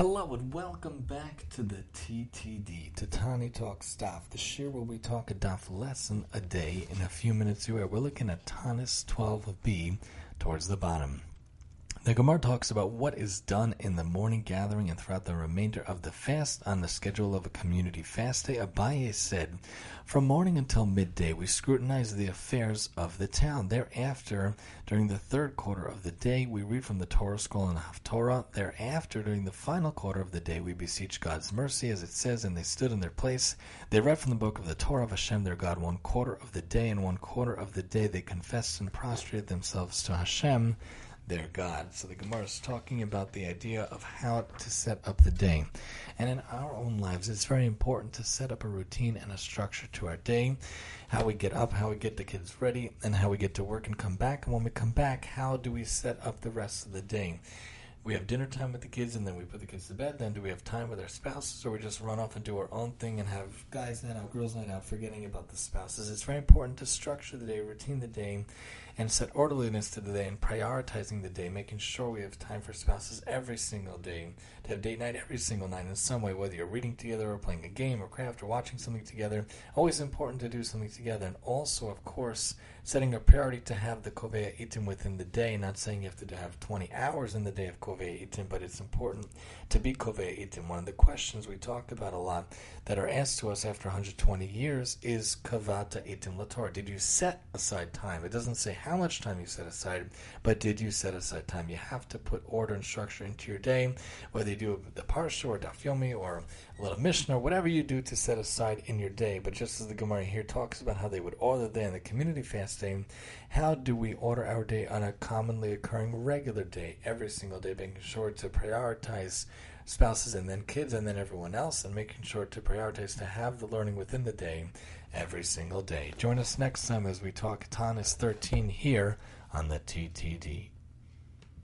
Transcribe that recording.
and welcome back to the TTD, Tatani Talk Staff, the shiur where we talk a daf lesson a day in a few minutes away. We're looking at Tanis 12b towards the bottom. The Gemara talks about what is done in the morning gathering and throughout the remainder of the fast on the schedule of a community fast day. Abaye said, From morning until midday, we scrutinize the affairs of the town. Thereafter, during the third quarter of the day, we read from the Torah scroll and Haftorah. Thereafter, during the final quarter of the day, we beseech God's mercy, as it says, and they stood in their place. They read from the book of the Torah of Hashem, their God, one quarter of the day, and one quarter of the day they confessed and prostrated themselves to Hashem their God. So the Gemara is talking about the idea of how to set up the day. And in our own lives, it's very important to set up a routine and a structure to our day. How we get up, how we get the kids ready, and how we get to work and come back. And when we come back, how do we set up the rest of the day? We have dinner time with the kids and then we put the kids to bed. Then do we have time with our spouses or we just run off and do our own thing and have guys night out, girls night out, forgetting about the spouses? It's very important to structure the day, routine the day, and set orderliness to the day and prioritizing the day, making sure we have time for spouses every single day, to have date night every single night in some way, whether you're reading together or playing a game or craft or watching something together. Always important to do something together. And also, of course, setting a priority to have the Kovea Itim within the day, not saying you have to have 20 hours in the day of Kovea But it's important to be Kovea Itim. One of the questions we talk about a lot that are asked to us after 120 years is Kavata Itim LaTorah. Did you set aside time? It doesn't say how much time you set aside, but did you set aside time? You have to put order and structure into your day, whether you do the Parsha or Daf Yomi or a little Mishnah, whatever you do to set aside in your day. But just as the Gemara here talks about how they would order the day in the community fasting, how do we order our day on a commonly occurring regular day, every single day, making sure to prioritize spouses and then kids and then everyone else, and making sure to prioritize to have the learning within the day every single day. Join us next time as we talk Tanis 13 here on the TTD.